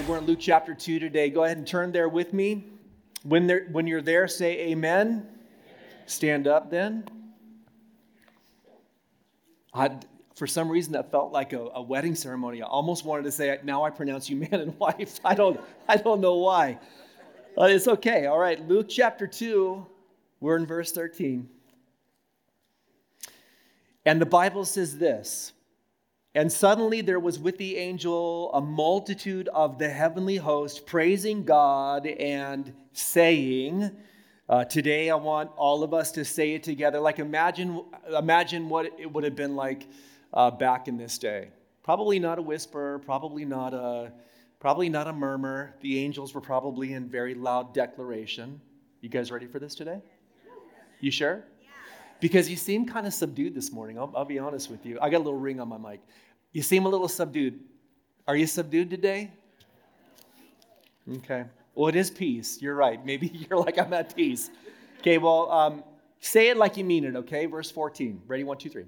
right, we're in Luke chapter 2 today. Go ahead and turn there with me. When, there, when you're there, say amen. Stand up then. I, for some reason, that felt like a, a, wedding ceremony. I almost wanted to say, now I pronounce you man and wife. I don't, I don't know why. Uh, it's okay. All right, Luke chapter 2, we're in verse 13. And the Bible says this And suddenly there was with the angel a multitude of the heavenly host praising God and saying, uh, today I want all of us to say it together. Like imagine, imagine what it would have been like uh, back in this day. Probably not a whisper, probably not a, probably not a murmur. The angels were probably in very loud declaration. You guys ready for this today? You sure? Because you seem kind of subdued this morning. I'll, I'll be honest with you. I got a little ring on my mic. You seem a little subdued. Are you subdued today? Okay. Well, it is peace. You're right. Maybe you're like, I'm at peace. Okay, well, um, say it like you mean it, okay? Verse 14. Ready? One, two, three.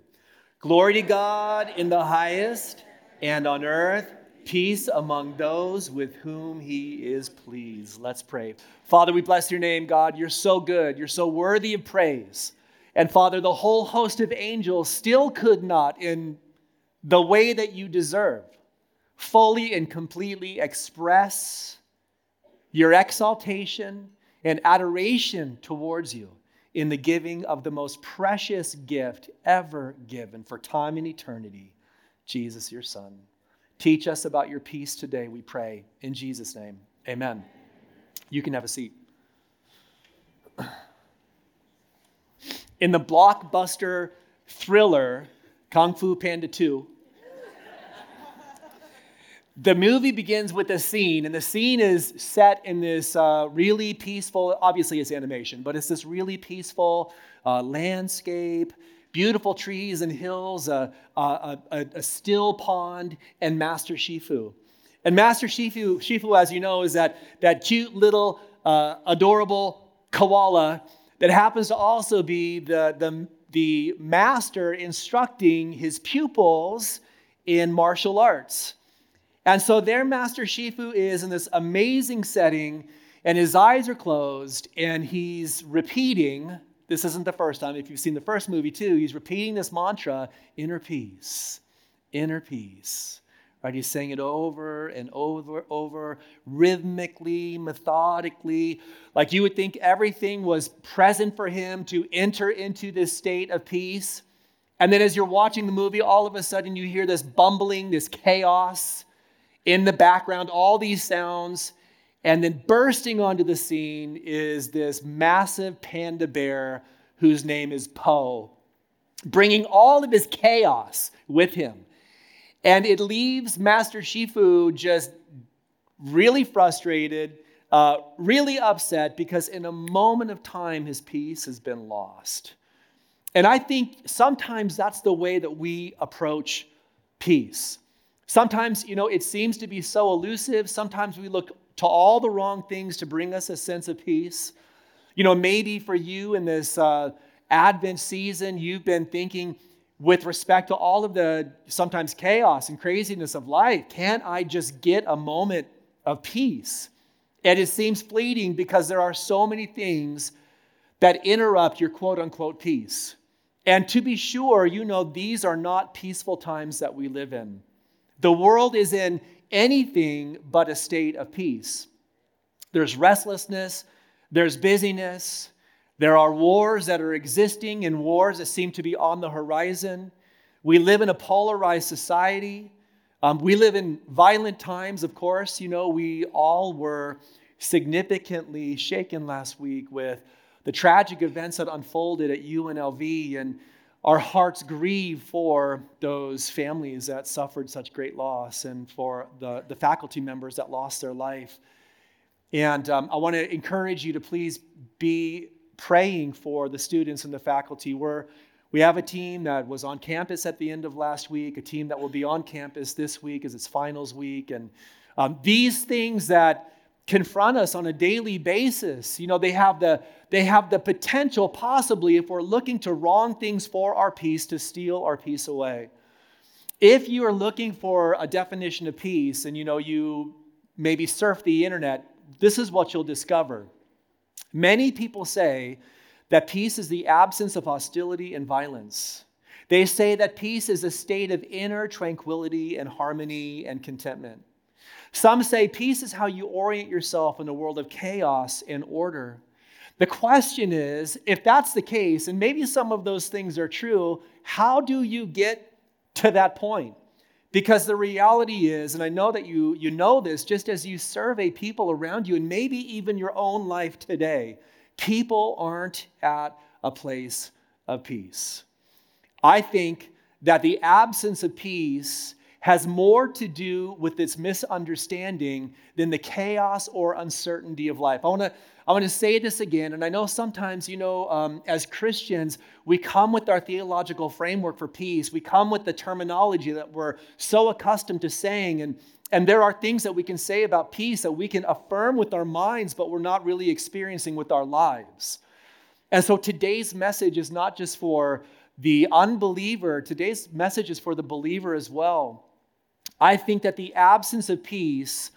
Glory to God in the highest, and on earth, peace among those with whom he is pleased. Let's pray. Father, we bless your name, God. You're so good. You're so worthy of praise. And Father, the whole host of angels still could not, in the way that you deserve, fully and completely express your exaltation and adoration towards you in the giving of the most precious gift ever given for time and eternity, Jesus, your Son. Teach us about your peace today, we pray. In Jesus' name, amen. You can have a seat. In the blockbuster thriller Kung Fu Panda 2, the movie begins with a scene, and the scene is set in this uh, really peaceful, obviously it's animation, but it's this really peaceful uh, landscape, beautiful trees and hills, a, still pond, and Master Shifu. And Master Shifu, Shifu, as you know, is that, that cute little uh, adorable koala that happens to also be the, the, the master instructing his pupils in martial arts. And so their master Shifu is in this amazing setting, and his eyes are closed, and he's repeating this isn't the first time. If you've seen the first movie too, he's repeating this mantra inner peace, inner peace. Right? He's saying it over and over, over, rhythmically, methodically, like you would think everything was present for him to enter into this state of peace. And then as you're watching the movie, all of a sudden you hear this bumbling, this chaos in the background, all these sounds. And then bursting onto the scene is this massive panda bear whose name is Po, bringing all of his chaos with him. And it leaves Master Shifu just really frustrated, uh, really upset because in a moment of time, his peace has been lost. And I think sometimes that's the way that we approach peace. Sometimes, you know, it seems to be so elusive. Sometimes we look to all the wrong things to bring us a sense of peace. You know, maybe for you in this uh, Advent season, you've been thinking, with respect to all of the sometimes chaos and craziness of life, can't I just get a moment of peace? And it seems fleeting because there are so many things that interrupt your quote unquote peace. And to be sure, you know, these are not peaceful times that we live in. The world is in anything but a state of peace. There's restlessness, there's busyness, there are wars that are existing and wars that seem to be on the horizon. We live in a polarized society. Um, we live in violent times, of course. You know, we all were significantly shaken last week with the tragic events that unfolded at UNLV, and our hearts grieve for those families that suffered such great loss and for the, the faculty members that lost their life. And um, I want to encourage you to please be praying for the students and the faculty. We're, we have a team that was on campus at the end of last week, a team that will be on campus this week as it's finals week. And um, these things that confront us on a daily basis, you know, they have the they have the potential, possibly, if we're looking to wrong things for our peace, to steal our peace away. If you are looking for a definition of peace and you know you maybe surf the internet, this is what you'll discover. Many people say that peace is the absence of hostility and violence. They say that peace is a state of inner tranquility and harmony and contentment. Some say peace is how you orient yourself in a world of chaos and order. The question is if that's the case, and maybe some of those things are true, how do you get to that point? Because the reality is, and I know that you, you know this, just as you survey people around you, and maybe even your own life today, people aren't at a place of peace. I think that the absence of peace has more to do with its misunderstanding than the chaos or uncertainty of life. I want to I want to say this again, and I know sometimes, you know, um, as Christians, we come with our theological framework for peace. We come with the terminology that we're so accustomed to saying, and and there are things that we can say about peace that we can affirm with our minds, but we're not really experiencing with our lives. And so today's message is not just for the unbeliever, today's message is for the believer as well. I think that the absence of peace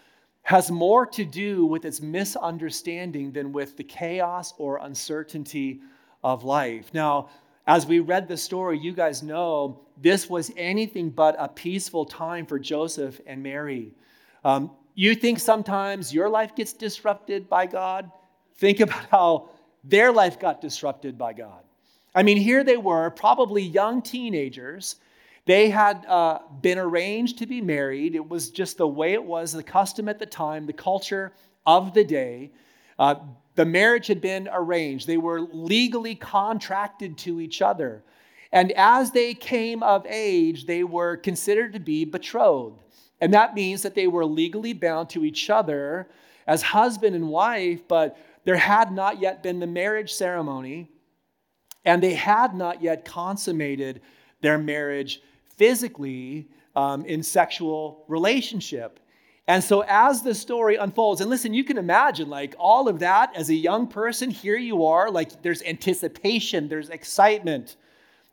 has more to do with its misunderstanding than with the chaos or uncertainty of life. Now, as we read the story, you guys know this was anything but a peaceful time for Joseph and Mary. Um, you think sometimes your life gets disrupted by God? Think about how their life got disrupted by God. I mean, here they were, probably young teenagers. They had uh, been arranged to be married. It was just the way it was, the custom at the time, the culture of the day. Uh, the marriage had been arranged, they were legally contracted to each other. And as they came of age, they were considered to be betrothed. And that means that they were legally bound to each other as husband and wife, but there had not yet been the marriage ceremony and they had not yet consummated their marriage physically um, in sexual relationship. And so, as the story unfolds, and listen, you can imagine like all of that as a young person, here you are, like there's anticipation, there's excitement.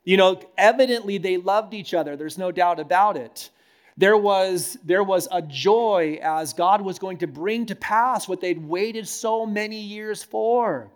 You know, evidently they loved each other, there's no doubt about it. There was, there was a joy as God was going to bring to pass what they'd waited so many years for.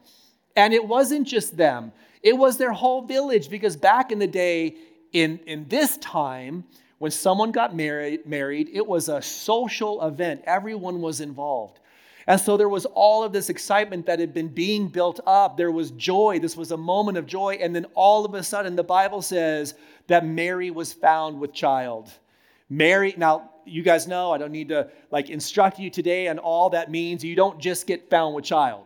And it wasn't just them. It was their whole village because back in the day, in, in this time, when someone got married, married, it was a social event. Everyone was involved. And so there was all of this excitement that had been being built up. There was joy. This was a moment of joy. And then all of a sudden, the Bible says that Mary was found with child. Mary, now you guys know, I don't need to like instruct you today on all that means. You don't just get found with child,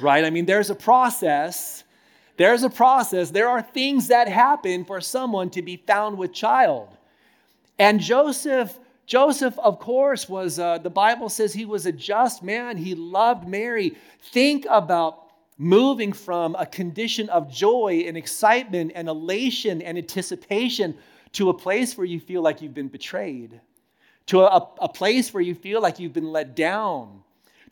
right? I mean, there's a process there's a process. There are things that happen for someone to be found with child. And Joseph, Joseph, of course, was, uh, the Bible says he was a just man. He loved Mary. Think about moving from a condition of joy and excitement and elation and anticipation to a place where you feel like you've been betrayed, to a, a place where you feel like you've been let down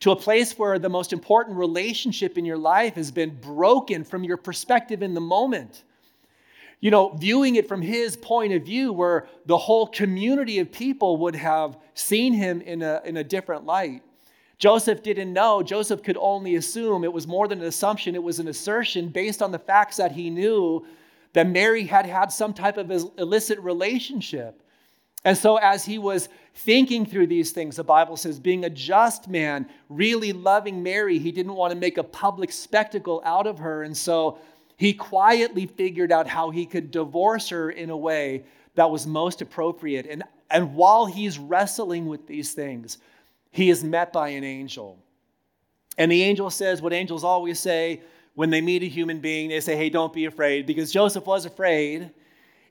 to a place where the most important relationship in your life has been broken from your perspective in the moment. You know, viewing it from his point of view, where the whole community of people would have seen him in a, in a different light. Joseph didn't know. Joseph could only assume. It was more than an assumption, it was an assertion based on the facts that he knew that Mary had had some type of illicit relationship. And so, as he was thinking through these things, the Bible says, being a just man, really loving Mary, he didn't want to make a public spectacle out of her. And so, he quietly figured out how he could divorce her in a way that was most appropriate. And, and while he's wrestling with these things, he is met by an angel. And the angel says what angels always say when they meet a human being they say, Hey, don't be afraid, because Joseph was afraid.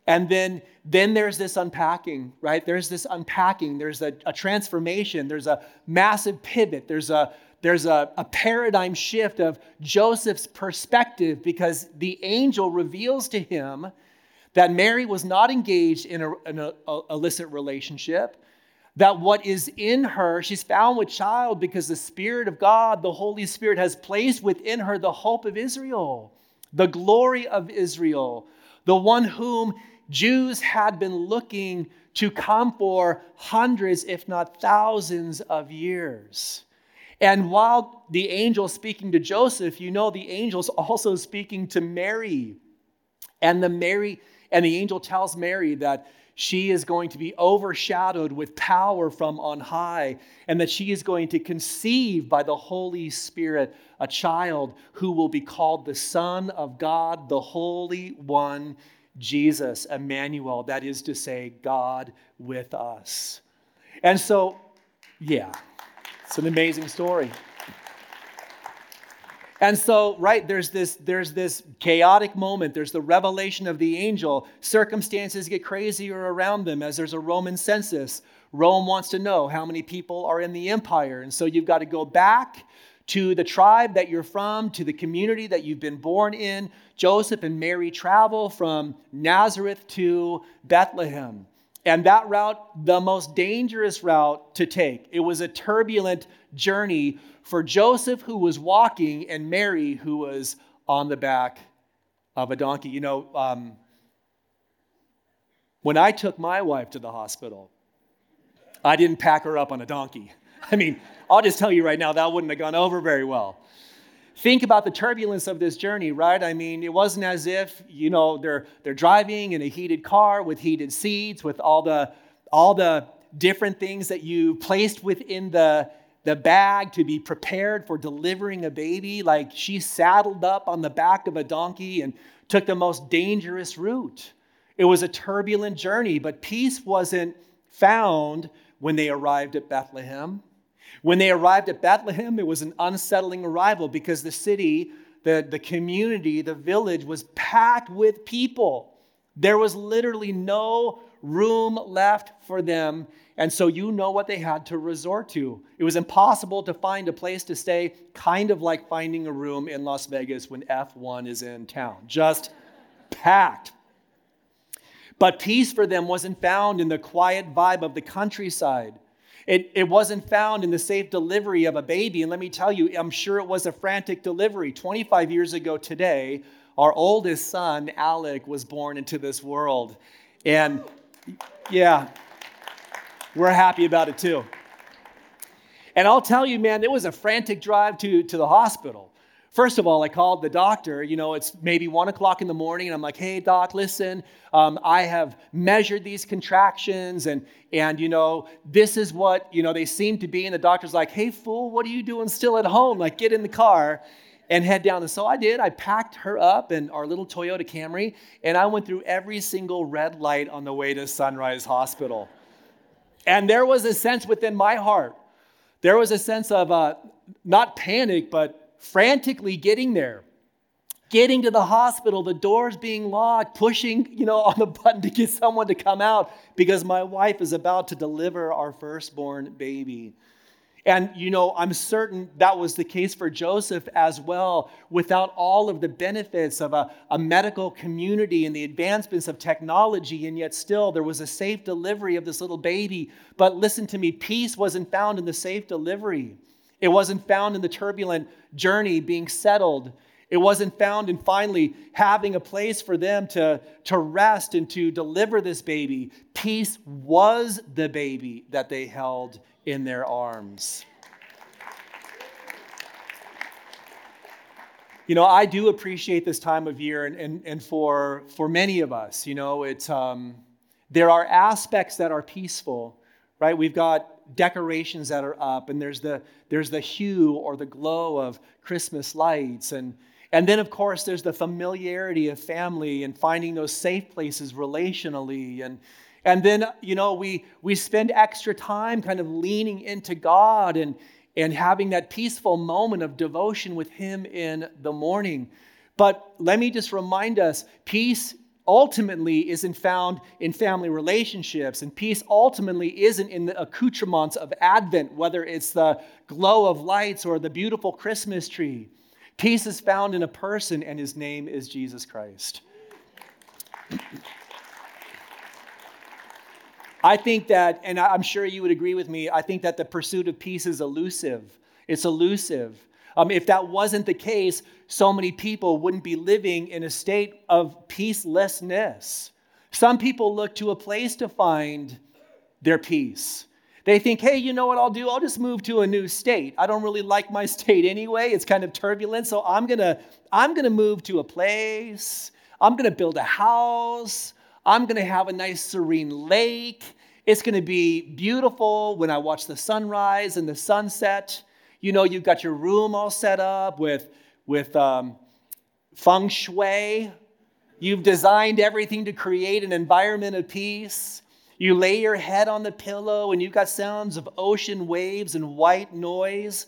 And then, then there's this unpacking, right? There's this unpacking. There's a, a transformation. There's a massive pivot. There's a there's a, a paradigm shift of Joseph's perspective because the angel reveals to him that Mary was not engaged in an a, a illicit relationship, that what is in her, she's found with child because the Spirit of God, the Holy Spirit, has placed within her the hope of Israel, the glory of Israel, the one whom Jews had been looking to come for hundreds, if not thousands, of years. And while the angel speaking to Joseph, you know the angel's also speaking to Mary. And the Mary and the angel tells Mary that she is going to be overshadowed with power from on high, and that she is going to conceive by the Holy Spirit a child who will be called the Son of God, the Holy One, Jesus, Emmanuel, that is to say, God with us. And so, yeah, it's an amazing story. And so, right, there's this, there's this chaotic moment. There's the revelation of the angel. Circumstances get crazier around them as there's a Roman census. Rome wants to know how many people are in the empire. And so you've got to go back to the tribe that you're from, to the community that you've been born in. Joseph and Mary travel from Nazareth to Bethlehem. And that route, the most dangerous route to take. It was a turbulent journey for Joseph, who was walking, and Mary, who was on the back of a donkey. You know, um, when I took my wife to the hospital, I didn't pack her up on a donkey. I mean, I'll just tell you right now, that wouldn't have gone over very well. Think about the turbulence of this journey, right? I mean, it wasn't as if, you know, they're, they're driving in a heated car with heated seats, with all the, all the different things that you placed within the, the bag to be prepared for delivering a baby. Like she saddled up on the back of a donkey and took the most dangerous route. It was a turbulent journey, but peace wasn't found when they arrived at Bethlehem. When they arrived at Bethlehem, it was an unsettling arrival because the city, the, the community, the village was packed with people. There was literally no room left for them and so you know what they had to resort to. It was impossible to find a place to stay, kind of like finding a room in Las Vegas when F1 is in town. Just packed. But peace for them wasn't found in the quiet vibe of the countryside. It, it wasn't found in the safe delivery of a baby. And let me tell you, I'm sure it was a frantic delivery. 25 years ago today, our oldest son, Alec, was born into this world. And yeah, we're happy about it too. And I'll tell you, man, it was a frantic drive to, to the hospital. First of all, I called the doctor. You know, it's maybe one o'clock in the morning, and I'm like, "Hey, doc, listen. Um, I have measured these contractions, and and you know, this is what you know they seem to be." And the doctor's like, "Hey, fool, what are you doing still at home? Like, get in the car." and head down. And so I did. I packed her up in our little Toyota Camry, and I went through every single red light on the way to Sunrise Hospital. And there was a sense within my heart, there was a sense of uh, not panic, but frantically getting there. Getting to the hospital, the doors being locked, pushing, you know, on the button to get someone to come out because my wife is about to deliver our firstborn baby. And, you know, I'm certain that was the case for Joseph as well, without all of the benefits of a, a, medical community and the advancements of technology. And yet, still, there was a safe delivery of this little baby. But listen to me peace wasn't found in the safe delivery, it wasn't found in the turbulent journey being settled. It wasn't found in finally having a place for them to, to rest and to deliver this baby. Peace was the baby that they held in their arms. You know, I do appreciate this time of year, and, and, and for, for many of us, you know, it's, um, there are aspects that are peaceful, right? We've got decorations that are up, and there's the, there's the hue or the glow of Christmas lights. And, and then, of course, there's the familiarity of family and finding those safe places relationally. And, and then, you know, we, we spend extra time kind of leaning into God and, and having that peaceful moment of devotion with Him in the morning. But let me just remind us peace ultimately isn't found in family relationships, and peace ultimately isn't in the accoutrements of Advent, whether it's the glow of lights or the beautiful Christmas tree. Peace is found in a person, and his name is Jesus Christ. I think that, and I'm sure you would agree with me, I think that the pursuit of peace is elusive. It's elusive. Um, if that wasn't the case, so many people wouldn't be living in a state of peacelessness. Some people look to a place to find their peace. They think, hey, you know what I'll do? I'll just move to a new state. I don't really like my state anyway. It's kind of turbulent. So I'm gonna, I'm gonna move to a place. I'm gonna build a house. I'm gonna have a nice serene lake. It's gonna be beautiful when I watch the sunrise and the sunset. You know, you've got your room all set up with, with um, feng shui. You've designed everything to create an environment of peace. You lay your head on the pillow and you've got sounds of ocean waves and white noise.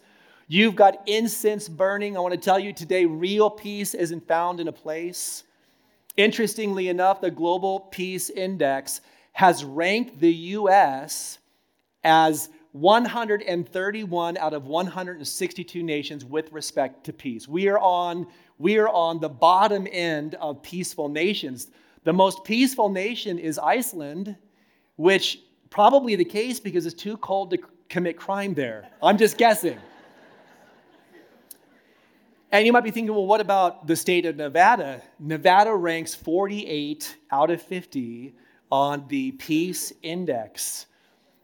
You've got incense burning. I want to tell you today, real peace isn't found in a place. Interestingly enough, the Global Peace Index has ranked the U.S. as 131 out of 162 nations with respect to peace. We are on, we are on the bottom end of peaceful nations. The most peaceful nation is Iceland which probably the case because it's too cold to commit crime there. I'm just guessing. And you might be thinking, well, what about the state of Nevada? Nevada ranks 48 out of 50 on the Peace Index.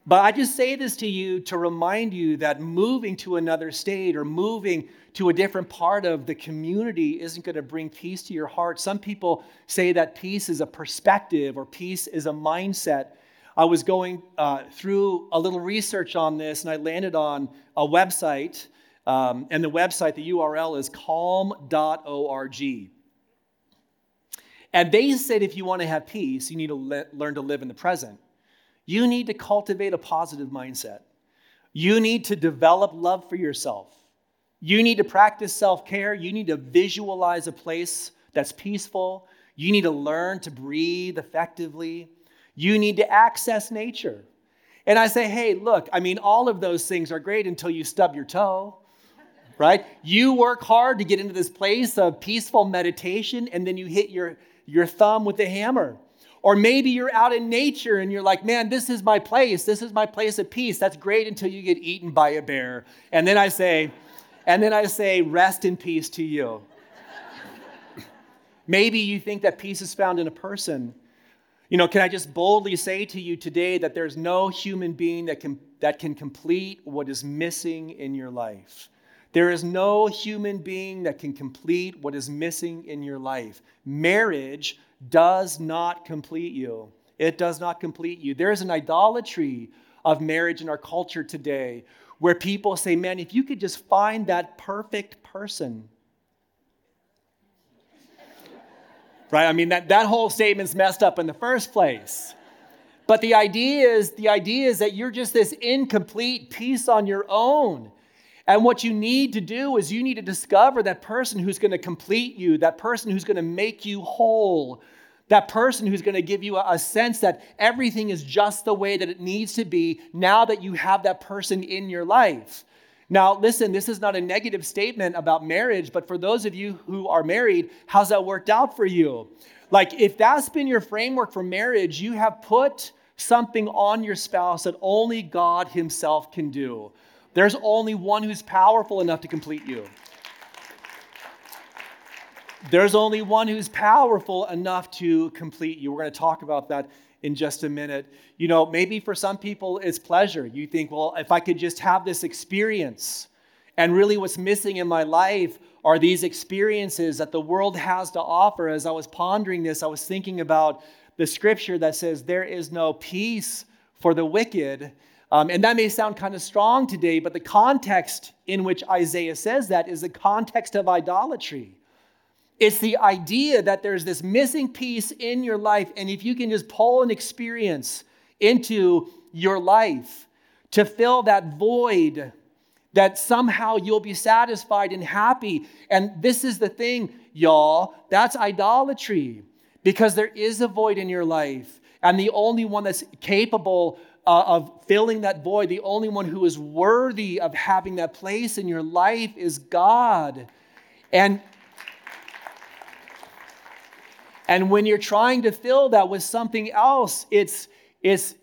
But I just say this to you to remind you that moving to another state or moving to a different part of the community isn't going to bring peace to your heart. Some people say that peace is a perspective or peace is a mindset. I was going uh, through a little research on this, and I landed on a website. Um, and the website, the URL is calm.org. And they said if you want to have peace, you need to le- learn to live in the present. You need to cultivate a positive mindset. You need to develop love for yourself. You need to practice self care. You need to visualize a place that's peaceful. You need to learn to breathe effectively. You need to access nature. And I say, hey, look, I mean, all of those things are great until you stub your toe, right? You work hard to get into this place of peaceful meditation, and then you hit your, your thumb with a hammer. Or maybe you're out in nature and you're like, man, this is my place. This is my place of peace. That's great until you get eaten by a bear. And then I say, and then I say, rest in peace to you. maybe you think that peace is found in a person. You know, can I just boldly say to you today that there's no human being that can, that can complete what is missing in your life? There is no human being that can complete what is missing in your life. Marriage does not complete you. It does not complete you. There is an idolatry of marriage in our culture today where people say, man, if you could just find that perfect person, right? I mean, that, that whole statement's messed up in the first place. But the idea is the idea is that you're just this incomplete piece on your own. And what you need to do is you need to discover that person who's going to complete you, that person who's going to make you whole, that person who's going to give you a, sense that everything is just the way that it needs to be now that you have that person in your life. Now, listen, this is not a negative statement about marriage, but for those of you who are married, how's that worked out for you? Like, if that's been your framework for marriage, you have put something on your spouse that only God Himself can do. There's only one who's powerful enough to complete you. There's only one who's powerful enough to complete you. We're going to talk about that in just a minute. You know, maybe for some people it's pleasure. You think, well, if I could just have this experience, and really what's missing in my life are these experiences that the world has to offer. As I was pondering this, I was thinking about the scripture that says, There is no peace for the wicked. Um, and that may sound kind of strong today, but the context in which Isaiah says that is the context of idolatry. It's the idea that there's this missing piece in your life, and if you can just pull an experience into your life to fill that void, that somehow you'll be satisfied and happy. And this is the thing, y'all, that's idolatry because there is a void in your life. And the only one that's capable uh, of filling that void, the only one who is worthy of having that place in your life is God. And and when you're trying to fill that with something else, it's, it's,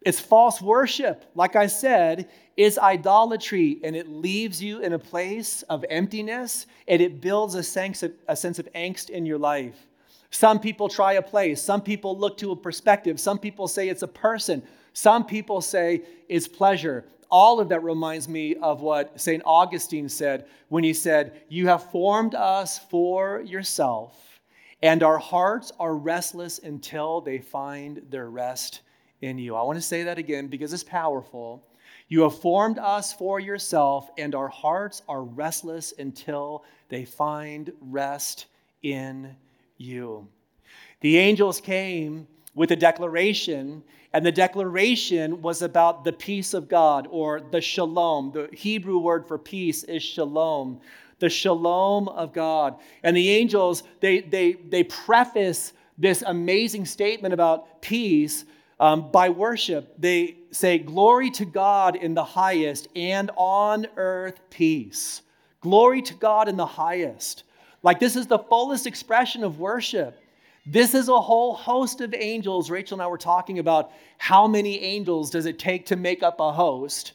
it's false worship. Like I said, it's idolatry, and it leaves you in a place of emptiness, and it builds a sense of, a sense of angst in your life. Some people try a place. Some people look to a perspective. Some people say it's a person. Some people say it's pleasure. All of that reminds me of what St. Augustine said when he said, You have formed us for yourself, and our hearts are restless until they find their rest in you. I want to say that again because it's powerful. You have formed us for yourself, and our hearts are restless until they find rest in you. The angels came with a declaration, and the declaration was about the peace of God or the shalom. The Hebrew word for peace is shalom, the shalom of God. And the angels, they, they, they preface this amazing statement about peace um, by worship. They say, Glory to God in the highest, and on earth peace. Glory to God in the highest. Like this is the fullest expression of worship. This is a whole host of angels. Rachel and I were talking about how many angels does it take to make up a host.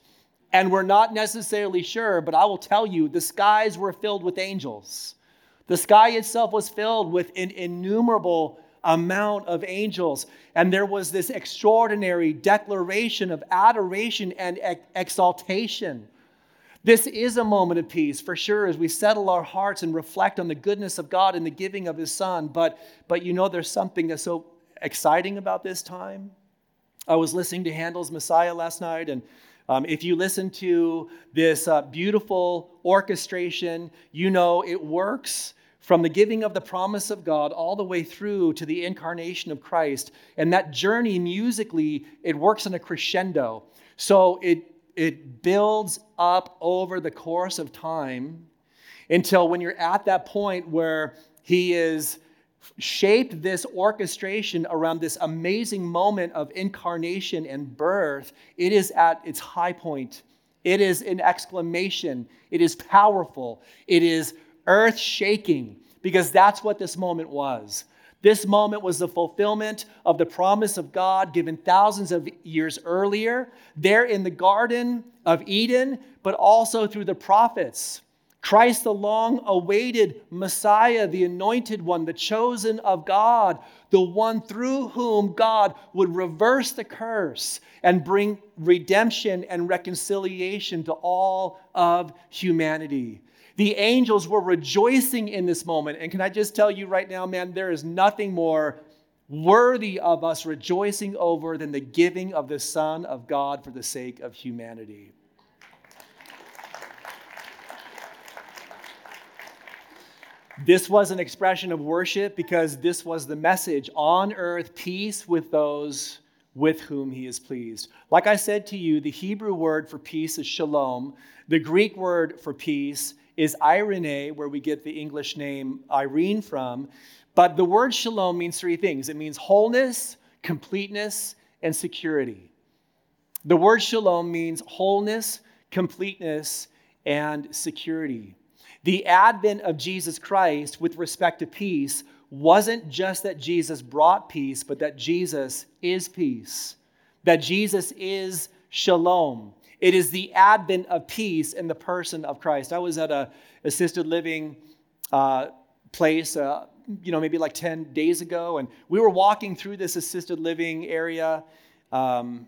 And we're not necessarily sure, but I will tell you the skies were filled with angels. The sky itself was filled with an innumerable amount of angels. And there was this extraordinary declaration of adoration and exaltation this is a moment of peace for sure as we settle our hearts and reflect on the goodness of God and the giving of His Son. But, but you know, there's something that's so exciting about this time. I was listening to Handel's Messiah last night, and um, if you listen to this uh, beautiful orchestration, you know it works from the giving of the promise of God all the way through to the incarnation of Christ. And that journey musically, it works in a crescendo. So it it builds up over the course of time until when you're at that point where he is shaped this orchestration around this amazing moment of incarnation and birth, it is at its high point. It is an exclamation. It is powerful. It is earth shaking because that's what this moment was. This moment was the fulfillment of the promise of God given thousands of years earlier, there in the Garden of Eden, but also through the prophets. Christ, the long awaited Messiah, the anointed one, the chosen of God, the one through whom God would reverse the curse and bring redemption and reconciliation to all of humanity. The angels were rejoicing in this moment. And can I just tell you right now, man, there is nothing more worthy of us rejoicing over than the giving of the Son of God for the sake of humanity. This was an expression of worship because this was the message on earth peace with those with whom he is pleased. Like I said to you, the Hebrew word for peace is shalom. The Greek word for peace is Irene, where we get the English name Irene from. But the word shalom means three things it means wholeness, completeness, and security. The word shalom means wholeness, completeness, and security. The advent of Jesus Christ with respect to peace wasn't just that Jesus brought peace, but that Jesus is peace, that Jesus is shalom. It is the advent of peace in the person of Christ. I was at a assisted living uh, place, uh, you know, maybe like 10 days ago, and we were walking through this assisted living area. Um,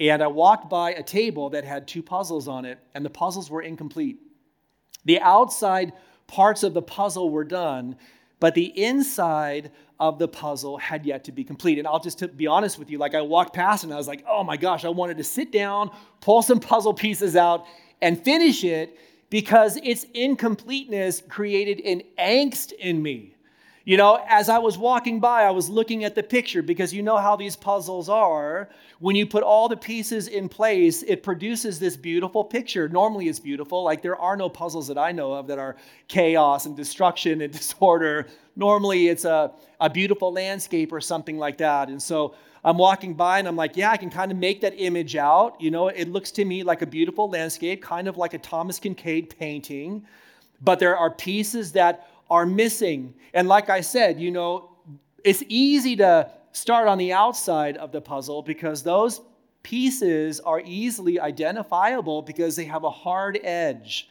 and I walked by a table that had two puzzles on it, and the puzzles were incomplete. The outside parts of the puzzle were done, but the inside of the puzzle had yet to be complete. And I'll just be honest with you, like I walked past and I was like, oh my gosh, I wanted to sit down, pull some puzzle pieces out, and finish it because its incompleteness created an angst in me. You know, as I was walking by, I was looking at the picture because you know how these puzzles are. When you put all the pieces in place, it produces this beautiful picture. Normally, it's beautiful. Like, there are no puzzles that I know of that are chaos and destruction and disorder. Normally, it's a, a beautiful landscape or something like that. And so, I'm walking by and I'm like, yeah, I can kind of make that image out. You know, it looks to me like a beautiful landscape, kind of like a Thomas Kinkade painting. But there are pieces that are missing. And like I said, you know, it's easy to start on the outside of the puzzle because those pieces are easily identifiable because they have a hard edge.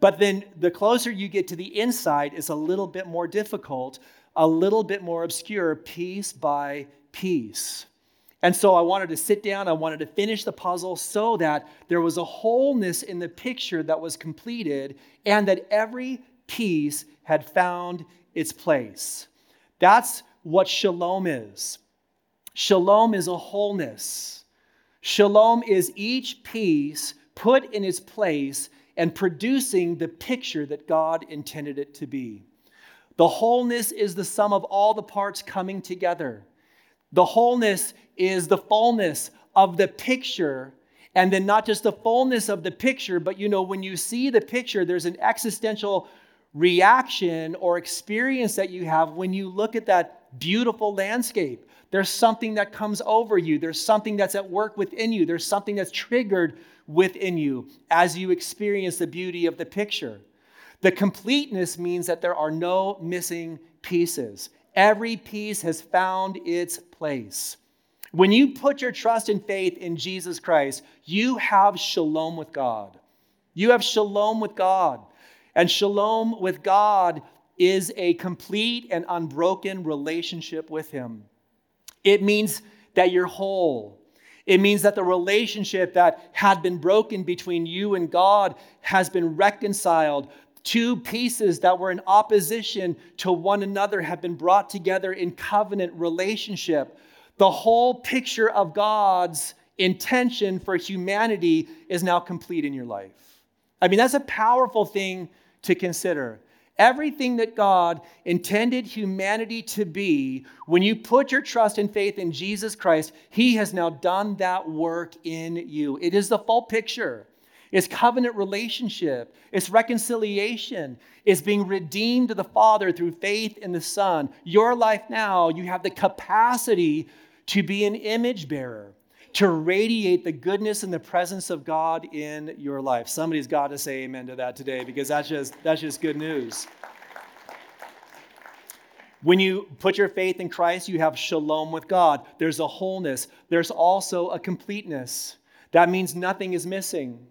But then the closer you get to the inside, it's a little bit more difficult a little bit more obscure piece by piece. And so I wanted to sit down, I wanted to finish the puzzle so that there was a wholeness in the picture that was completed and that every piece had found its place. That's what shalom is. Shalom is a wholeness. Shalom is each piece put in its place and producing the picture that God intended it to be. The wholeness is the sum of all the parts coming together. The wholeness is the fullness of the picture. And then not just the fullness of the picture, but you know, when you see the picture, there's an existential reaction or experience that you have when you look at that beautiful landscape. There's something that comes over you, there's something that's at work within you, there's something that's triggered within you as you experience the beauty of the picture. The completeness means that there are no missing pieces. Every piece has found its place. When you put your trust and faith in Jesus Christ, you have shalom with God. You have shalom with God. And shalom with God is a complete and unbroken relationship with Him. It means that you're whole. It means that the relationship that had been broken between you and God has been reconciled. Two pieces that were in opposition to one another have been brought together in covenant relationship. The whole picture of God's intention for humanity is now complete in your life. I mean, that's a powerful thing to consider. Everything that God intended humanity to be, when you put your trust and faith in Jesus Christ, He has now done that work in you. It is the full picture. It's covenant relationship, it's reconciliation, it's being redeemed to the Father through faith in the Son. Your life now, you have the capacity to be an image bearer, to radiate the goodness and the presence of God in your life. Somebody's got to say amen to that today because that's just, that's just good news. When you put your faith in Christ, you have shalom with God. There's a wholeness, there's also a completeness. That means nothing is missing.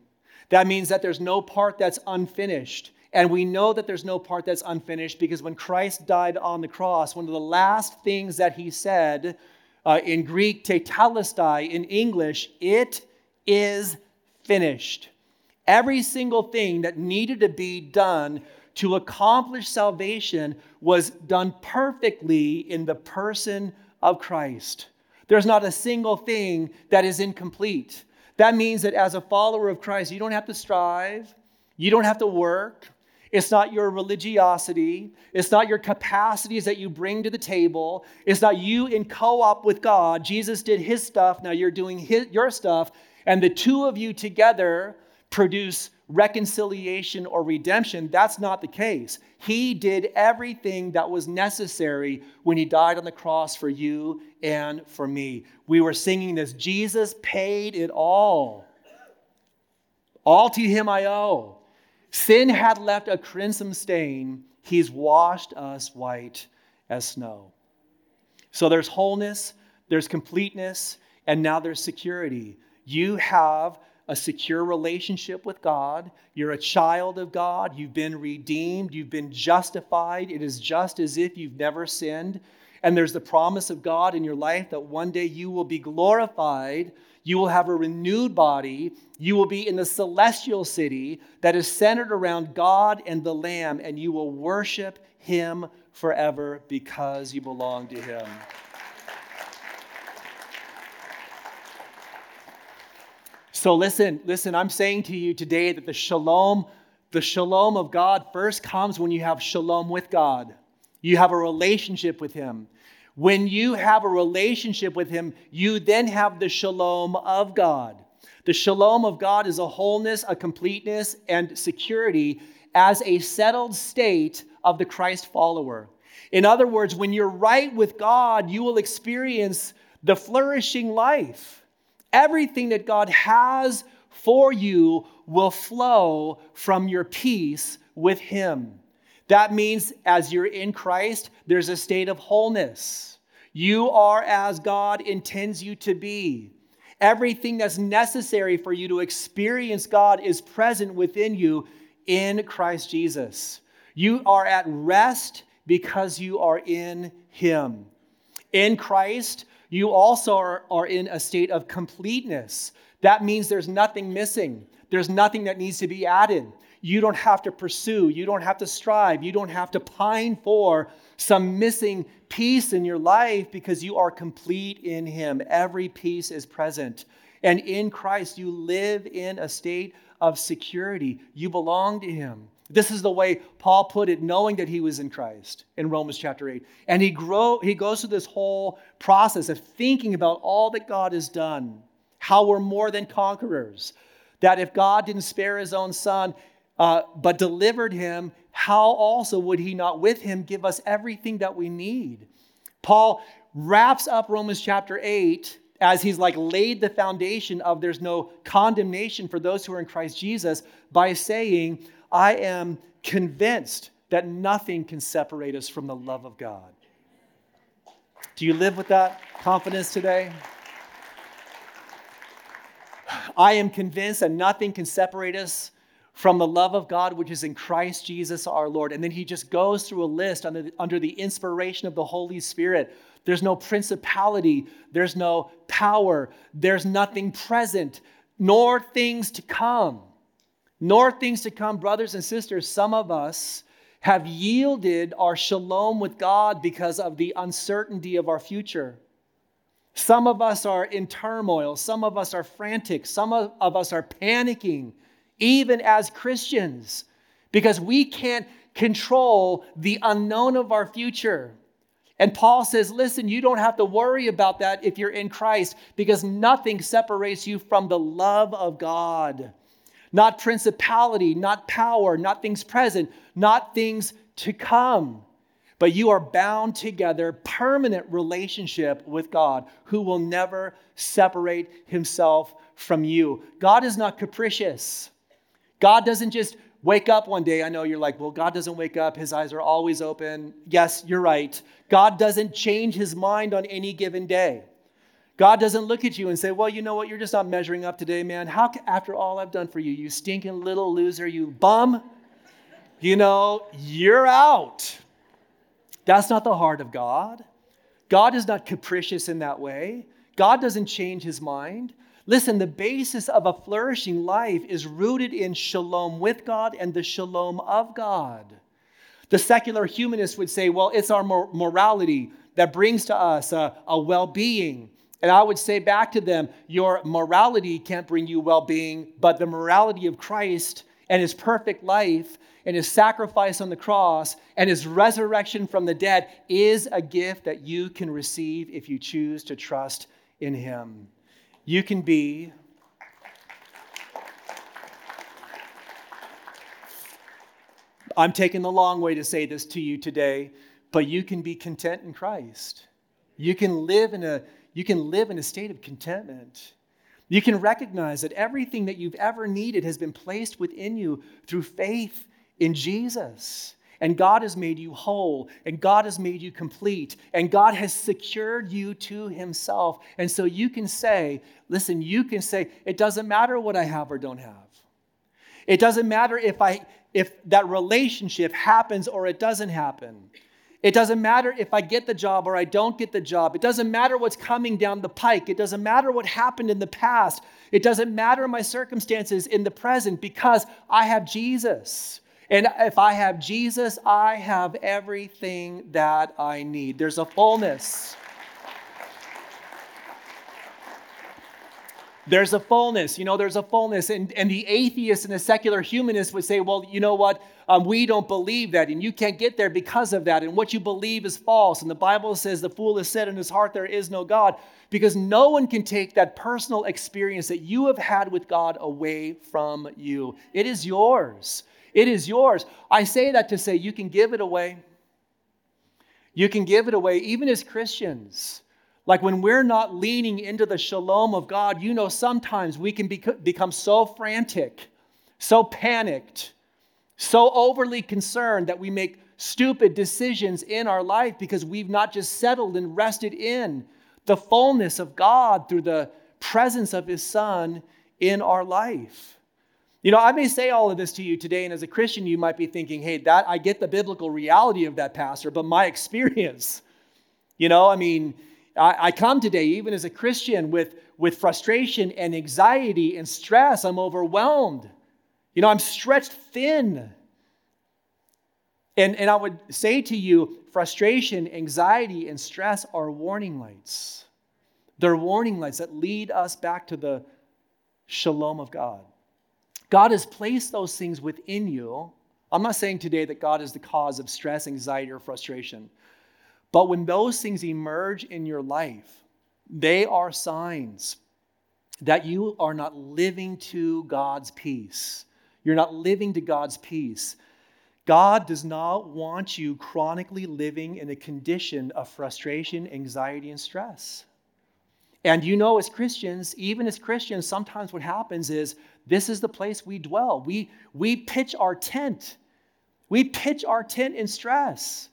That means that there's no part that's unfinished. And we know that there's no part that's unfinished because when Christ died on the cross, one of the last things that he said uh, in Greek, tetelestai, in English, it is finished. Every single thing that needed to be done to accomplish salvation was done perfectly in the person of Christ. There's not a single thing that is incomplete. That means that as a follower of Christ, you don't have to strive, you don't have to work. It's not your religiosity. It's not your capacities that you bring to the table. It's not you in co op with God. Jesus did his stuff, now you're doing his, your stuff. And the two of you together produce reconciliation or redemption. That's not the case. He did everything that was necessary when he died on the cross for you and for me. We were singing this Jesus paid it all. All to him I owe. Sin had left a crimson stain, he's washed us white as snow. So there's wholeness, there's completeness, and now there's security. You have a secure relationship with God. You're a child of God. You've been redeemed. You've been justified. It is just as if you've never sinned. And there's the promise of God in your life that one day you will be glorified. You will have a renewed body. You will be in the celestial city that is centered around God and the Lamb, and you will worship Him forever because you belong to Him. So listen, listen, I'm saying to you today that the shalom, the shalom of God first comes when you have shalom with God. You have a relationship with Him. When you have a relationship with Him, you then have the shalom of God. The shalom of God is a wholeness, a completeness, and security as a settled state of the Christ follower. In other words, when you're right with God, you will experience the flourishing life. Everything that God has for you will flow from your peace with Him. That means as you're in Christ, there's a state of wholeness. You are as God intends you to be. Everything that's necessary for you to experience God is present within you in Christ Jesus. You are at rest because you are in Him. In Christ, you also are, in a state of completeness. That means there's nothing missing, there's nothing that needs to be added. You don't have to pursue, you don't have to strive, you don't have to pine for some missing piece in your life because you are complete in Him. Every piece is present. And in Christ, you live in a state of security. You belong to Him. This is the way Paul put it, knowing that he was in Christ in Romans chapter 8. And he, grow, he goes through this whole process of thinking about all that God has done, how we're more than conquerors, that if God didn't spare his own son, uh, but delivered him, how also would he not with him give us everything that we need? Paul wraps up Romans chapter 8 as he's like laid the foundation of there's no condemnation for those who are in Christ Jesus by saying, I am convinced that nothing can separate us from the love of God. Do you live with that confidence today? I am convinced that nothing can separate us from the love of God which is in Christ Jesus our Lord. And then he just goes through a list under the, under the inspiration of the Holy Spirit. There's no principality, there's no power, there's nothing present, nor things to come nor things to come, brothers and sisters, some of us have yielded our shalom with God because of the uncertainty of our future. Some of us are in turmoil. Some of us are frantic. Some of us are panicking, even as Christians, because we can't control the unknown of our future. And Paul says, listen, you don't have to worry about that if you're in Christ, because nothing separates you from the love of God not principality, not power, not things present, not things to come. But you are bound together, permanent relationship with God, who will never separate himself from you. God is not capricious. God doesn't just wake up one day. I know you're like, well, God doesn't wake up. His eyes are always open. Yes, you're right. God doesn't change his mind on any given day. God doesn't look at you and say, Well, you know what? You're just not measuring up today, man. How, after all I've done for you, you stinking little loser, you bum, you know, you're out. That's not the heart of God. God is not capricious in that way. God doesn't change his mind. Listen, the basis of a flourishing life is rooted in shalom with God and the shalom of God. The secular humanist would say, well, it's our morality that brings to us a, a well being, and I would say back to them, your morality can't bring you well being, but the morality of Christ and his perfect life and his sacrifice on the cross and his resurrection from the dead is a gift that you can receive if you choose to trust in him. You can be. I'm taking the long way to say this to you today, but you can be content in Christ. You can live in a you can live in a state of contentment. You can recognize that everything that you've ever needed has been placed within you through faith in Jesus. And God has made you whole, and God has made you complete, and God has secured you to Himself. And so you can say, listen, you can say, it doesn't matter what I have or don't have. It doesn't matter if I if that relationship happens or it doesn't happen. It doesn't matter if I get the job or I don't get the job. It doesn't matter what's coming down the pike. It doesn't matter what happened in the past. It doesn't matter my circumstances in the present because I have Jesus. And if I have Jesus, I have everything that I need. There's a fullness. There's a fullness, you know, there's a fullness. And, and the atheist and the secular humanist would say, well, you know what? Um, we don't believe that, and you can't get there because of that. And what you believe is false. And the Bible says the fool has said in his heart, there is no God, because no one can take that personal experience that you have had with God away from you. It is yours. It is yours. I say that to say you can give it away. You can give it away, even as Christians. Like when we're not leaning into the shalom of God, you know, sometimes we can become so frantic, so panicked, so overly concerned that we make stupid decisions in our life because we've not just settled and rested in the fullness of God through the presence of His Son in our life. You know, I may say all of this to you today, and as a Christian, you might be thinking, hey, that I get the biblical reality of that, Pastor, but my experience, you know, I mean, I, I come today, even as a Christian, with, with frustration and anxiety and stress. I'm overwhelmed. You know, I'm stretched thin. And, and I would say to you, frustration, anxiety, and stress are warning lights. They're warning lights that lead us back to the shalom of God. God has placed those things within you. I'm not saying today that God is the cause of stress, anxiety, or frustration. But when those things emerge in your life, they are signs that you are not living to God's peace. You're not living to God's peace. God does not want you chronically living in a condition of frustration, anxiety, and stress. And you know, as Christians, even as Christians, sometimes what happens is this is the place we dwell. We, we pitch our tent. We pitch our tent in stress.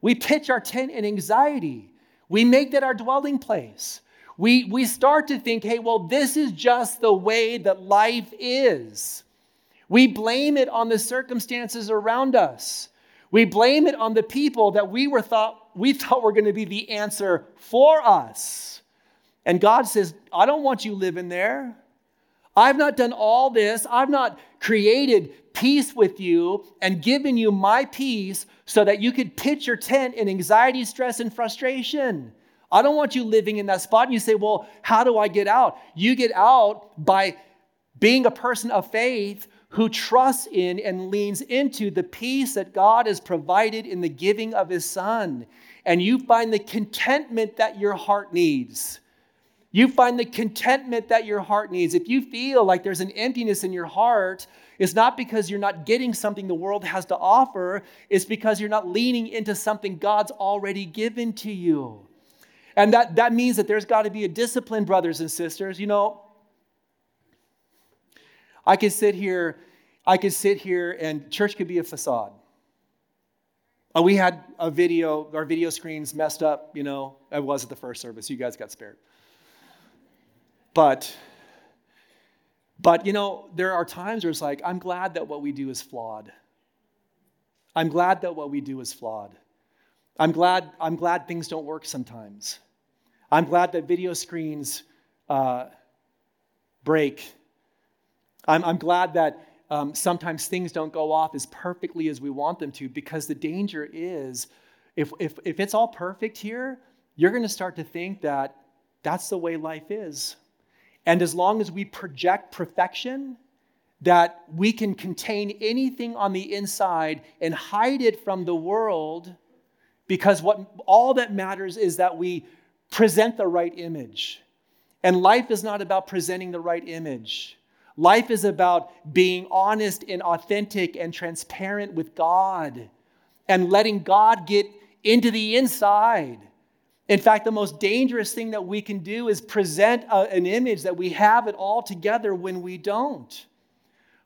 We pitch our tent in anxiety. We make that our dwelling place. We, we start to think, hey, well, this is just the way that life is. We blame it on the circumstances around us. We blame it on the people that we were thought we thought were going to be the answer for us. And God says, I don't want you living there. I've not done all this. I've not created peace with you and given you my peace so that you could pitch your tent in anxiety, stress, and frustration. I don't want you living in that spot. And you say, Well, how do I get out? You get out by being a person of faith who trusts in and leans into the peace that God has provided in the giving of his son. And you find the contentment that your heart needs. You find the contentment that your heart needs. If you feel like there's an emptiness in your heart, it's not because you're not getting something the world has to offer, it's because you're not leaning into something God's already given to you. And that, that means that there's got to be a discipline, brothers and sisters. You know, I could sit here, I could sit here, and church could be a facade. Uh, we had a video, our video screens messed up, you know. I was at the first service. You guys got spared. But, but you know, there are times where it's like, I'm glad that what we do is flawed. I'm glad that what we do is flawed. I'm glad, I'm glad things don't work sometimes. I'm glad that video screens uh, break. I'm, I'm glad that um, sometimes things don't go off as perfectly as we want them to because the danger is if, if, if it's all perfect here, you're going to start to think that that's the way life is. And as long as we project perfection, that we can contain anything on the inside and hide it from the world because what all that matters is that we present the right image. And life is not about presenting the right image. Life is about being honest and authentic and transparent with God and letting God get into the inside in fact, the most dangerous thing that we can do is present a, an image that we have it all together when we don't.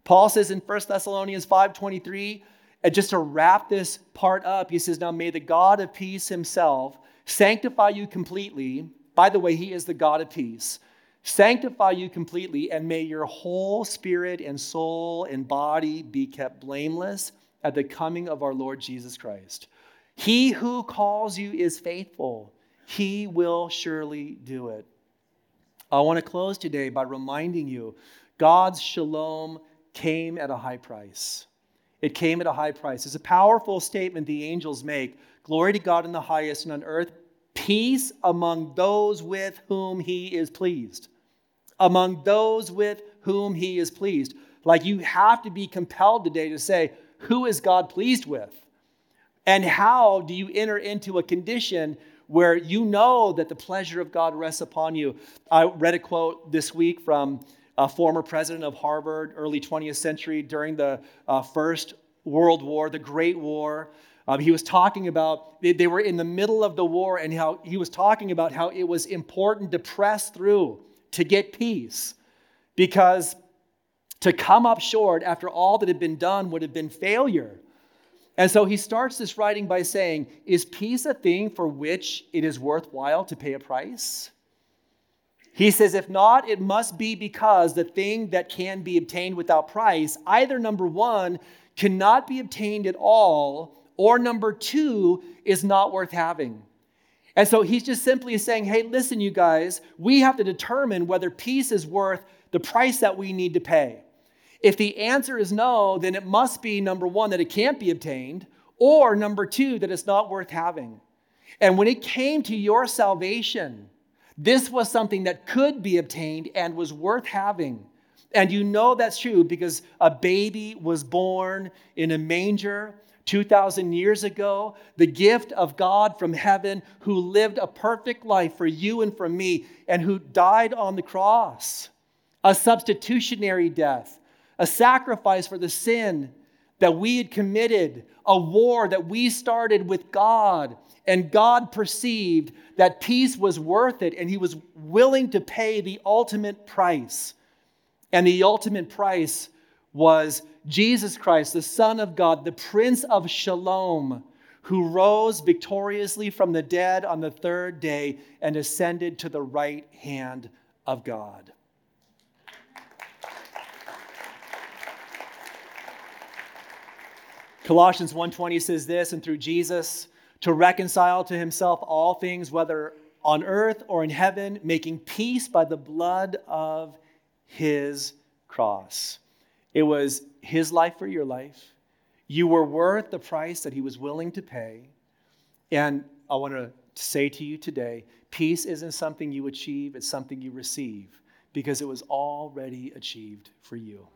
Paul says in 1 Thessalonians 5:23, and uh, just to wrap this part up, he says, Now may the God of peace himself sanctify you completely. By the way, he is the God of peace. Sanctify you completely, and may your whole spirit and soul and body be kept blameless at the coming of our Lord Jesus Christ. He who calls you is faithful he will surely do it. I want to close today by reminding you God's shalom came at a high price. It came at a high price. It's a powerful statement the angels make. Glory to God in the highest and on earth, peace among those with whom he is pleased. Among those with whom he is pleased. Like you have to be compelled today to say, who is God pleased with? And how do you enter into a condition where you know that the pleasure of God rests upon you. I read a quote this week from a former president of Harvard, early 20th century, during the uh, First World War, the Great War. Um, he was talking about, they, they were in the middle of the war, and how he was talking about how it was important to press through to get peace because to come up short after all that had been done would have been failure. And so he starts this writing by saying, Is peace a thing for which it is worthwhile to pay a price? He says, if not, it must be because the thing that can be obtained without price, either number one, cannot be obtained at all, or number two, is not worth having. And so he's just simply saying, hey, listen, you guys, we have to determine whether peace is worth the price that we need to pay. If the answer is no, then it must be number one, that it can't be obtained, or number two, that it's not worth having. And when it came to your salvation, this was something that could be obtained and was worth having. And you know that's true because a baby was born in a manger 2,000 years ago, the gift of God from heaven who lived a perfect life for you and for me and who died on the cross, a substitutionary death, a sacrifice for the sin that we had committed, a war that we started with God and God perceived that peace was worth it, and he was willing to pay the ultimate price. And the ultimate price was Jesus Christ, the Son of God, the Prince of Shalom, who rose victoriously from the dead on the third day and ascended to the right hand of God. Colossians 1:20 says this, and through Jesus to reconcile to himself all things, whether on earth or in heaven, making peace by the blood of his cross. It was his life for your life. You were worth the price that he was willing to pay. And I want to say to you today peace isn't something you achieve, it's something you receive because it was already achieved for you.